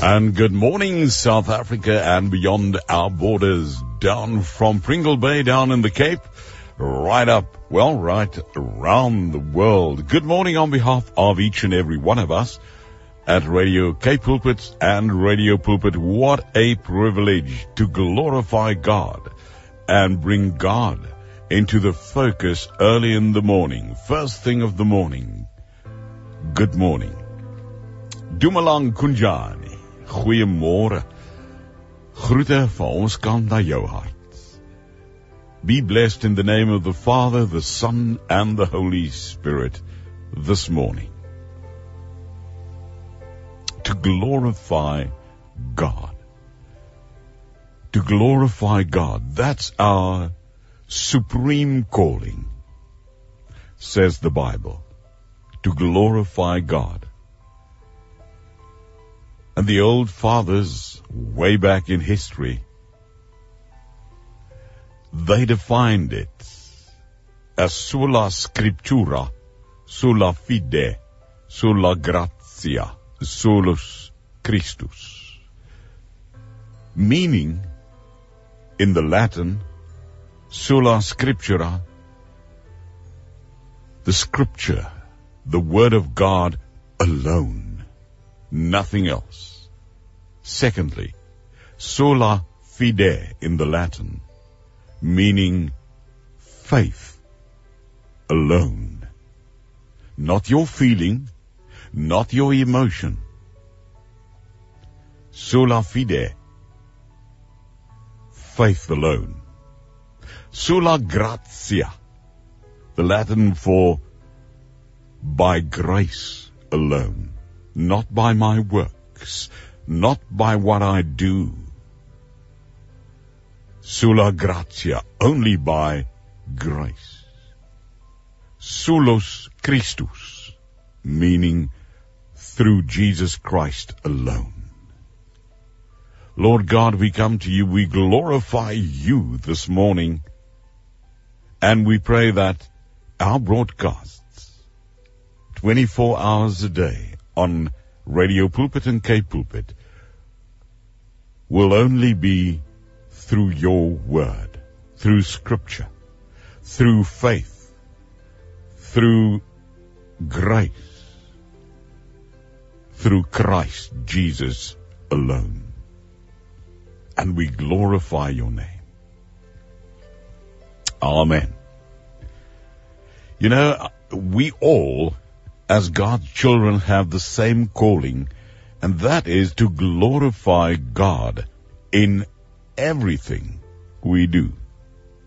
And good morning, South Africa and beyond our borders, down from Pringle Bay, down in the Cape, right up, well, right around the world. Good morning on behalf of each and every one of us at Radio Cape Pulpit and Radio Pulpit. What a privilege to glorify God and bring God into the focus early in the morning, first thing of the morning. Good morning. Dumalang Kunjani. Goeiemôre. Groete van ons kant na jou hart. Be blessed in the name of the Father, the Son, and the Holy Spirit this morning. To glorify God. To glorify God. That's our supreme calling, says the Bible. To glorify God. And the old fathers, way back in history, they defined it as sola scriptura, sola fide, sola gratia, solus Christus. Meaning, in the Latin, sola scriptura, the scripture, the word of God alone, nothing else. Secondly, sola fide in the Latin, meaning faith alone. Not your feeling, not your emotion. Sola fide, faith alone. Sola gratia, the Latin for by grace alone, not by my works, not by what I do. Sola gratia, only by grace. Solus Christus, meaning through Jesus Christ alone. Lord God, we come to you, we glorify you this morning, and we pray that our broadcasts, 24 hours a day on Radio Pulpit and Cape Pulpit, will only be through your word, through scripture, through faith, through grace, through Christ Jesus alone. And we glorify your name. Amen. You know, we all, as God's children, have the same calling, and that is to glorify God in everything we do.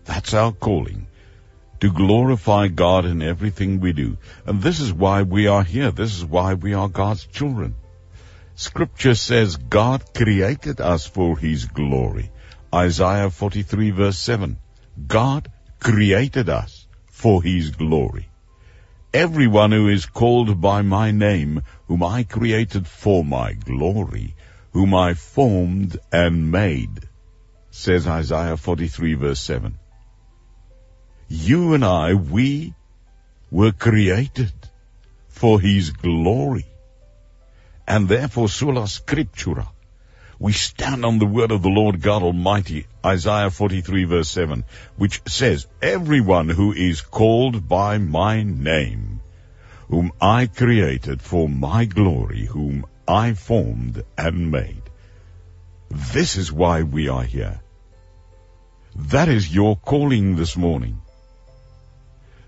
That's our calling. To glorify God in everything we do. And this is why we are here. This is why we are God's children. Scripture says God created us for His glory. Isaiah 43 verse 7. God created us for His glory. Everyone who is called by my name, whom I created for my glory, whom I formed and made, says Isaiah 43 verse 7. You and I, we were created for His glory. And therefore, sola scriptura, we stand on the word of the Lord God Almighty, Isaiah 43 verse 7, which says, Everyone who is called by my name, whom I created for my glory, whom I formed and made. This is why we are here. That is your calling this morning.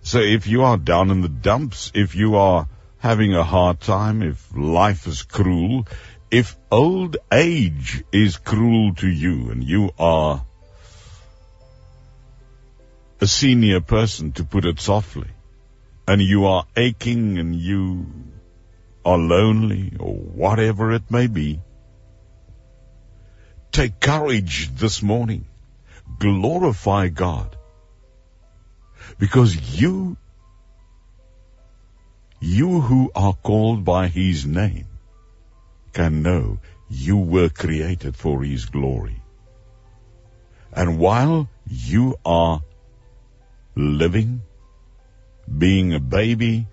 So if you are down in the dumps, if you are having a hard time, if life is cruel, if old age is cruel to you and you are a senior person, to put it softly, and you are aching and you are lonely or whatever it may be, take courage this morning. Glorify God. Because you, you who are called by His name can know you were created for His glory. And while you are living, being a baby,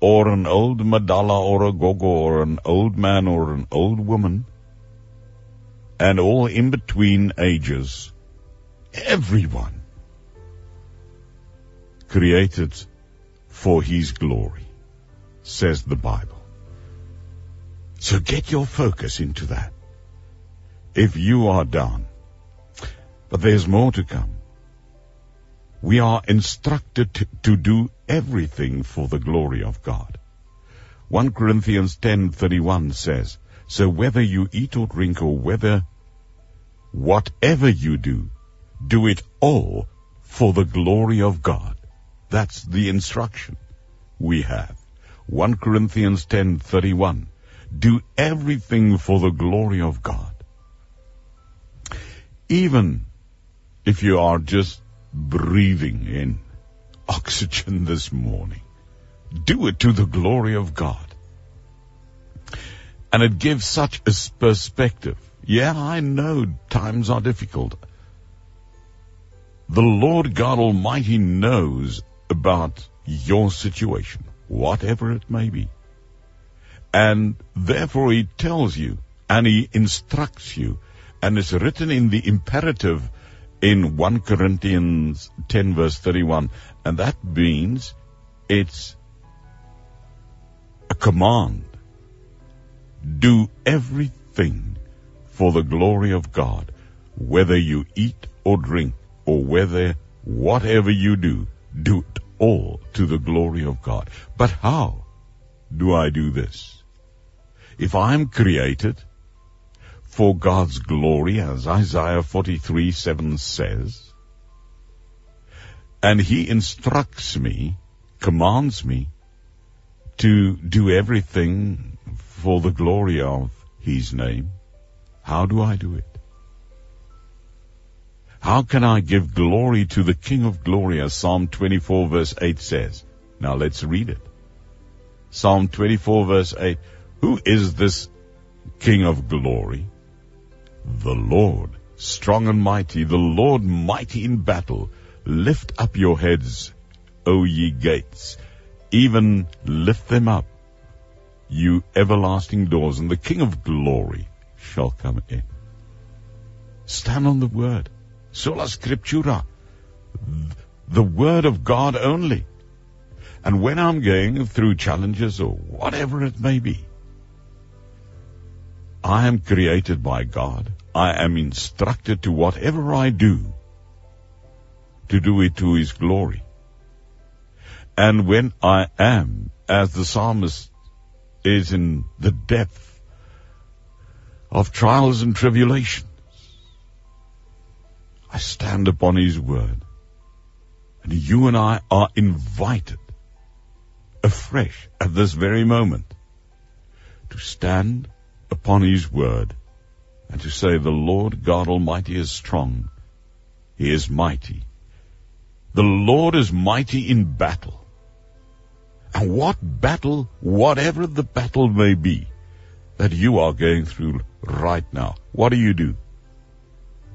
or an old madalla or a gogo or an old man or an old woman, and all in between ages, everyone created for his glory, says the Bible. So get your focus into that. If you are down, but there's more to come. We are instructed to, to do everything for the glory of God. 1 Corinthians 10:31 says, "So whether you eat or drink or whether whatever you do, do it all for the glory of God." That's the instruction we have. 1 Corinthians 10:31. Do everything for the glory of God. Even if you are just breathing in oxygen this morning, do it to the glory of God. And it gives such a perspective. Yeah, I know times are difficult. The Lord God Almighty knows about your situation, whatever it may be. And therefore He tells you and He instructs you and it's written in the imperative in 1 Corinthians 10 verse 31. And that means it's a command. Do everything for the glory of God, whether you eat or drink or whether whatever you do, do it all to the glory of God. But how do I do this? If I'm created for God's glory, as Isaiah 43 7 says, and He instructs me, commands me to do everything for the glory of His name, how do I do it? How can I give glory to the King of glory as Psalm 24 verse 8 says? Now let's read it. Psalm 24 verse 8. Who is this King of glory? The Lord, strong and mighty, the Lord mighty in battle. Lift up your heads, O ye gates, even lift them up, you everlasting doors, and the King of glory shall come in. Stand on the word. Sola scriptura. The word of God only. And when I'm going through challenges or whatever it may be, I am created by God. I am instructed to whatever I do, to do it to His glory. And when I am, as the psalmist is in the depth of trials and tribulations, I stand upon His word. And you and I are invited afresh at this very moment to stand upon His word and to say, the Lord God Almighty is strong. He is mighty. The Lord is mighty in battle. And what battle, whatever the battle may be, that you are going through right now, what do you do?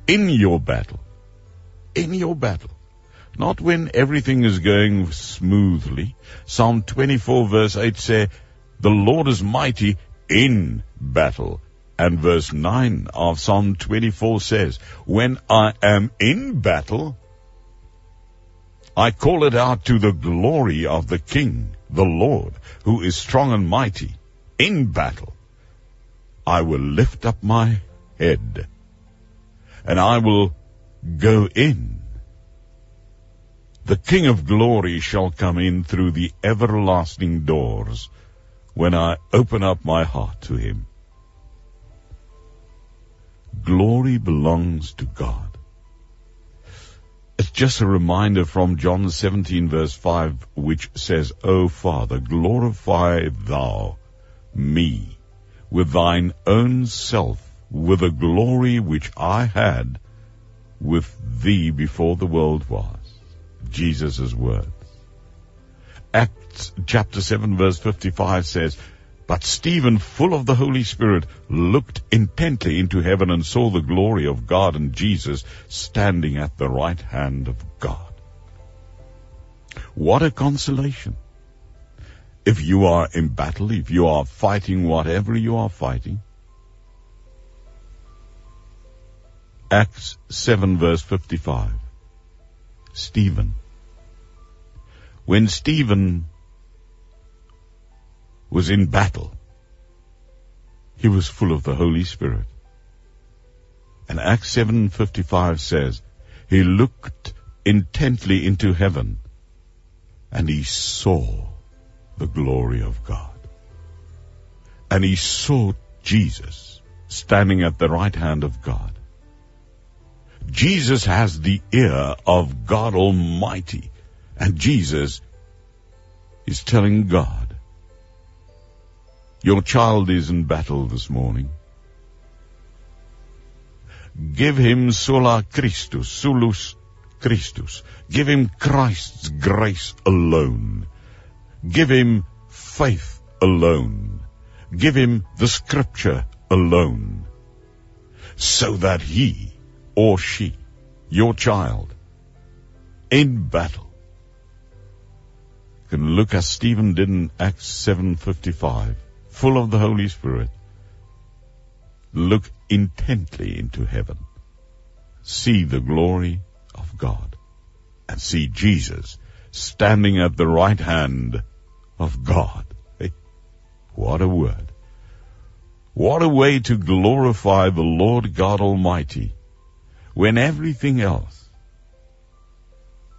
In your battle. In your battle. Not when everything is going smoothly. Psalm 24 verse 8 says, the Lord is mighty in battle. And verse 9 of Psalm 24 says, When I am in battle, I call it out to the glory of the King, the Lord, who is strong and mighty. In battle, I will lift up my head, and I will go in. The King of glory shall come in through the everlasting doors when I open up my heart to him. Glory belongs to God. It's just a reminder from John 17 verse 5 which says, O Father, glorify thou me with thine own self with the glory which I had with thee before the world was. Jesus' words. Acts chapter 7 verse 55 says, but Stephen, full of the Holy Spirit, looked intently into heaven and saw the glory of God and Jesus standing at the right hand of God. What a consolation. If you are in battle, if you are fighting whatever you are fighting, Acts 7 verse 55. Stephen. When Stephen was in battle, he was full of the Holy Spirit. And Acts 7.55 says, he looked intently into heaven and he saw the glory of God. And he saw Jesus standing at the right hand of God. Jesus has the ear of God Almighty. And Jesus is telling God, your child is in battle this morning. Give him sola Christus, solus Christus. Give him Christ's grace alone. Give him faith alone. Give him the scripture alone. So that he or she, your child, in battle, can look as Stephen did in Acts 7.55, full of the Holy Spirit, look intently into heaven, see the glory of God, and see Jesus standing at the right hand of God. What a word. What a way to glorify the Lord God Almighty when everything else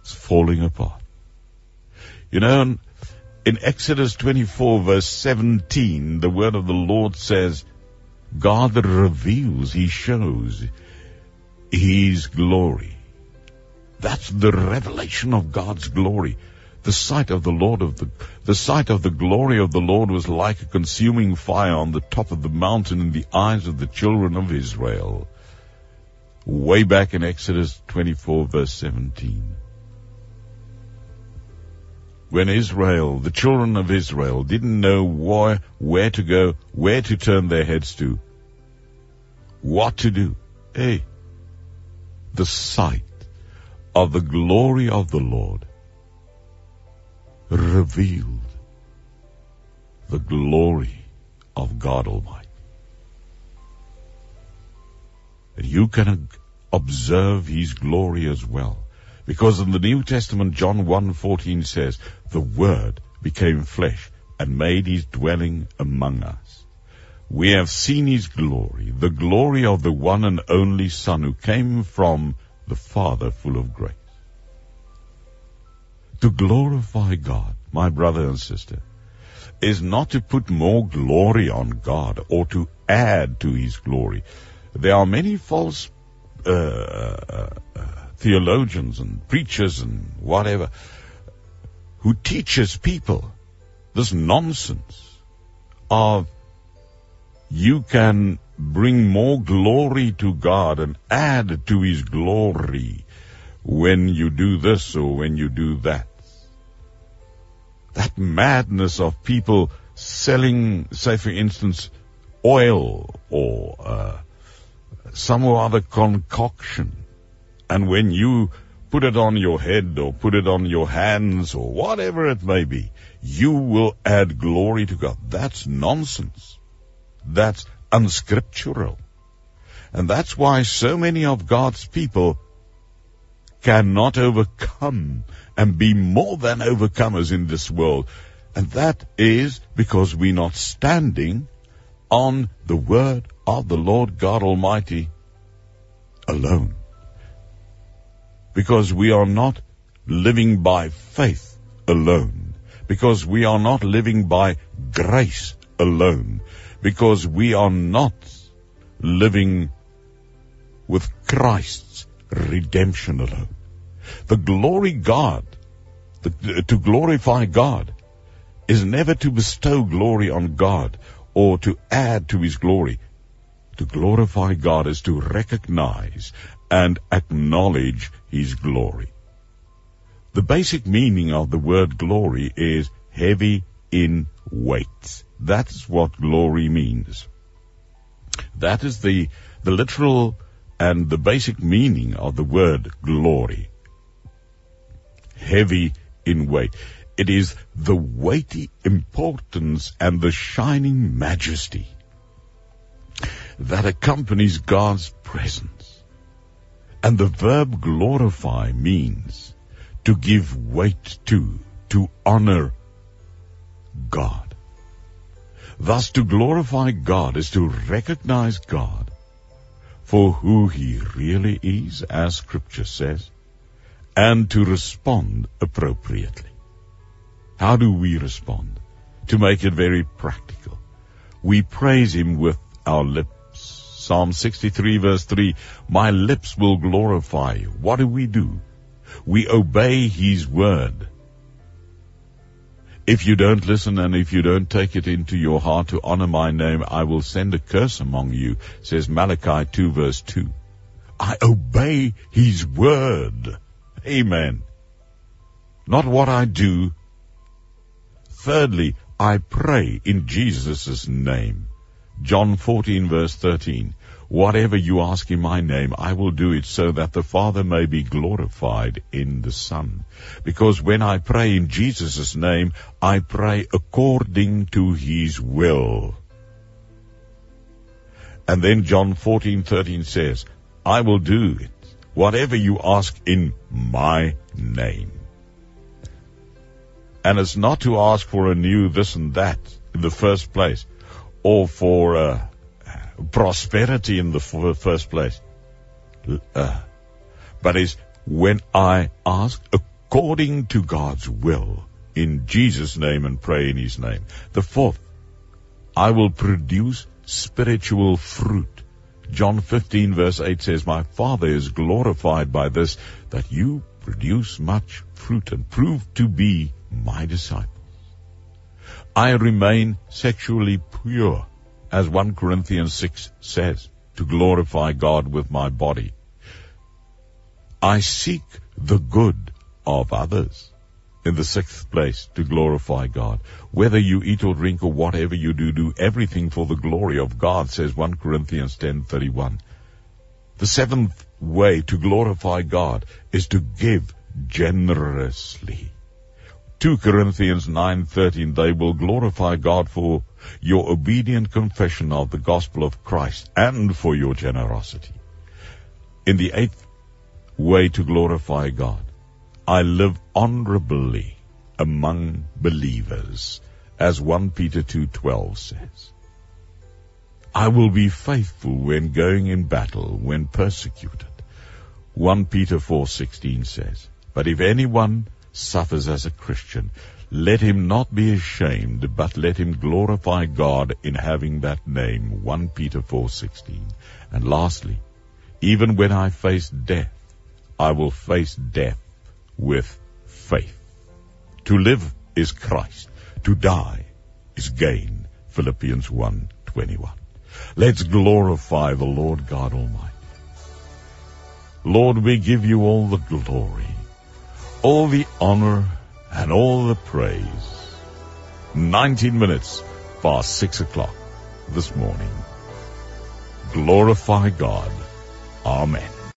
is falling apart. You know, in Exodus 24 verse 17, the word of the Lord says, God reveals, He shows His glory. That's the revelation of God's glory. The sight of the Lord of the, the sight of the glory of the Lord was like a consuming fire on the top of the mountain in the eyes of the children of Israel. Way back in Exodus 24 verse 17. When Israel, the children of Israel, didn't know where, where to go, where to turn their heads to, what to do. Hey, the sight of the glory of the Lord revealed the glory of God Almighty. And you can observe His glory as well. Because in the New Testament, John 1.14 says, the Word became flesh and made His dwelling among us. We have seen His glory, the glory of the one and only Son who came from the Father full of grace. To glorify God, my brother and sister, is not to put more glory on God or to add to His glory. There are many false uh, uh, uh, theologians and preachers and whatever who teaches people this nonsense of you can bring more glory to God and add to His glory when you do this or when you do that. That madness of people selling, say for instance, oil or uh, some other concoction. And when you put it on your head or put it on your hands or whatever it may be, you will add glory to God. That's nonsense. That's unscriptural. And that's why so many of God's people cannot overcome and be more than overcomers in this world. And that is because we're not standing on the word of the Lord God Almighty alone. Because we are not living by faith alone. Because we are not living by grace alone. Because we are not living with Christ's redemption alone. The glory God, the, to glorify God, is never to bestow glory on God or to add to His glory. To glorify God is to recognize and acknowledge His glory. The basic meaning of the word glory is heavy in weight. That's what glory means. That is the, the literal and the basic meaning of the word glory. Heavy in weight. It is the weighty importance and the shining majesty that accompanies God's presence. And the verb glorify means to give weight to, to honor God. Thus to glorify God is to recognize God for who he really is, as scripture says, and to respond appropriately. How do we respond? To make it very practical. We praise him with our lips. Psalm 63 verse 3, My lips will glorify you. What do we do? We obey his word. If you don't listen and if you don't take it into your heart to honor my name, I will send a curse among you, says Malachi 2 verse 2. I obey his word. Amen. Not what I do. Thirdly, I pray in Jesus' name. John 14 verse 13. Whatever you ask in my name, I will do it so that the Father may be glorified in the Son. Because when I pray in Jesus' name, I pray according to His will. And then John 14:13 says, I will do it, whatever you ask in my name. And it's not to ask for a new this and that in the first place, or for uh, prosperity in the first place. Uh, but is when I ask according to God's will in Jesus' name and pray in His name. The fourth, I will produce spiritual fruit. John 15 verse 8 says, My Father is glorified by this, that you produce much fruit and prove to be my disciples. I remain sexually pure as 1 Corinthians 6 says, to glorify God with my body. I seek the good of others. In the sixth place, to glorify God. Whether you eat or drink or whatever you do, do everything for the glory of God, says 1 Corinthians 10:31. The seventh way to glorify God is to give generously. 2 Corinthians 9:13 they will glorify God for your obedient confession of the gospel of Christ and for your generosity. In the eighth way to glorify God, I live honorably among believers, as 1 Peter 2.12 says. I will be faithful when going in battle, when persecuted. 1 Peter 4.16 says, But if anyone suffers as a Christian, let him not be ashamed, but let him glorify God in having that name. 1 Peter 4:16. And lastly, even when I face death, I will face death with faith. To live is Christ, to die is gain. Philippians 1:21. Let's glorify the Lord God Almighty. Lord, we give you all the glory, all the honor, and all the praise. 19 minutes past 6 o'clock this morning. Glorify God. Amen.